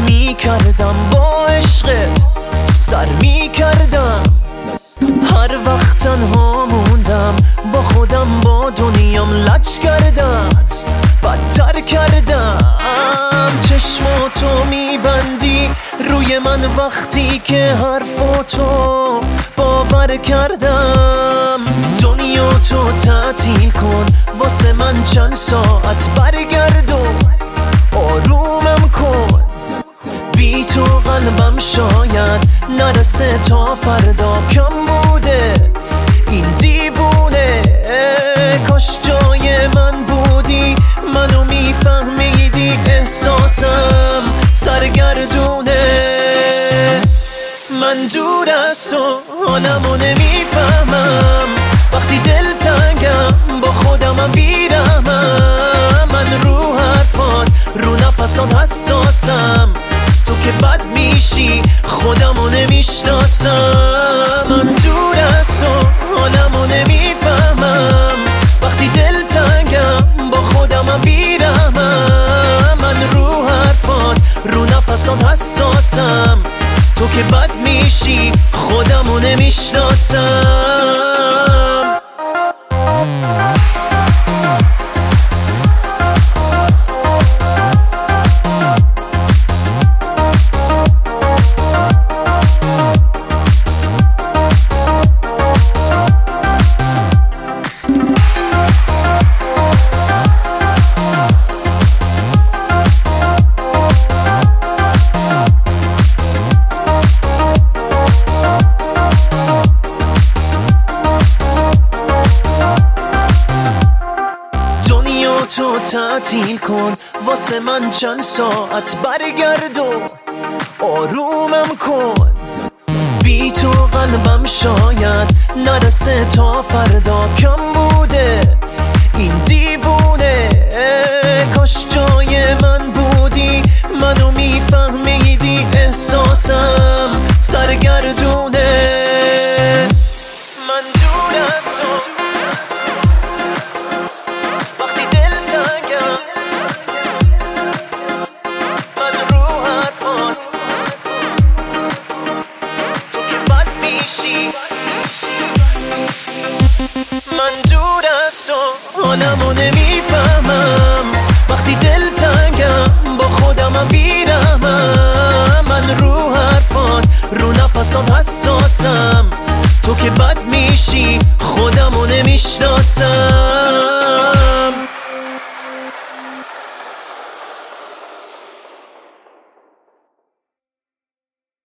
می کردم با عشقت سر می کردم هر وقت تنها موندم با خودم با دنیام لچ کردم بدتر کردم. چشماتو میبندی روی من وقتی که حرفاتو باور کردم. دنیا تو تعطیل کن واسه من چند ساعت برگردو. تو قلبم شاید نرسه تا فردا کم بوده. این دیوونه کاش جای من بودی. منو میفهمیدی احساسم سرگردونه. من دور از تو حالمو نمی‌فهمم. وقتی دل تنگم با خودمم بیرمم من رو حرفات رو نفسات حساسم. تو که بد میشی خودمو نمی‌شناسم. من دور از تو حالمو نمی‌فهمم. وقتی دل تنگم با خودمم بیرمم من رو حرفات رو نفسات حساسم. تو که بد میشی خودمو نمی‌شناسم. تو تعطیل کن. واسه من چند ساعت برگرد و آرومم کن. بی تو قلبم شاید نرسه تا فردا. کم بوده این دیوونه. کاش جای من بودی. منو میفهمیدی احساسم سرگردونه. من دور از تو. بیرم من رو حرفات رو نپسند حساسم. تو که بد میشی خودمو نمی‌شناسم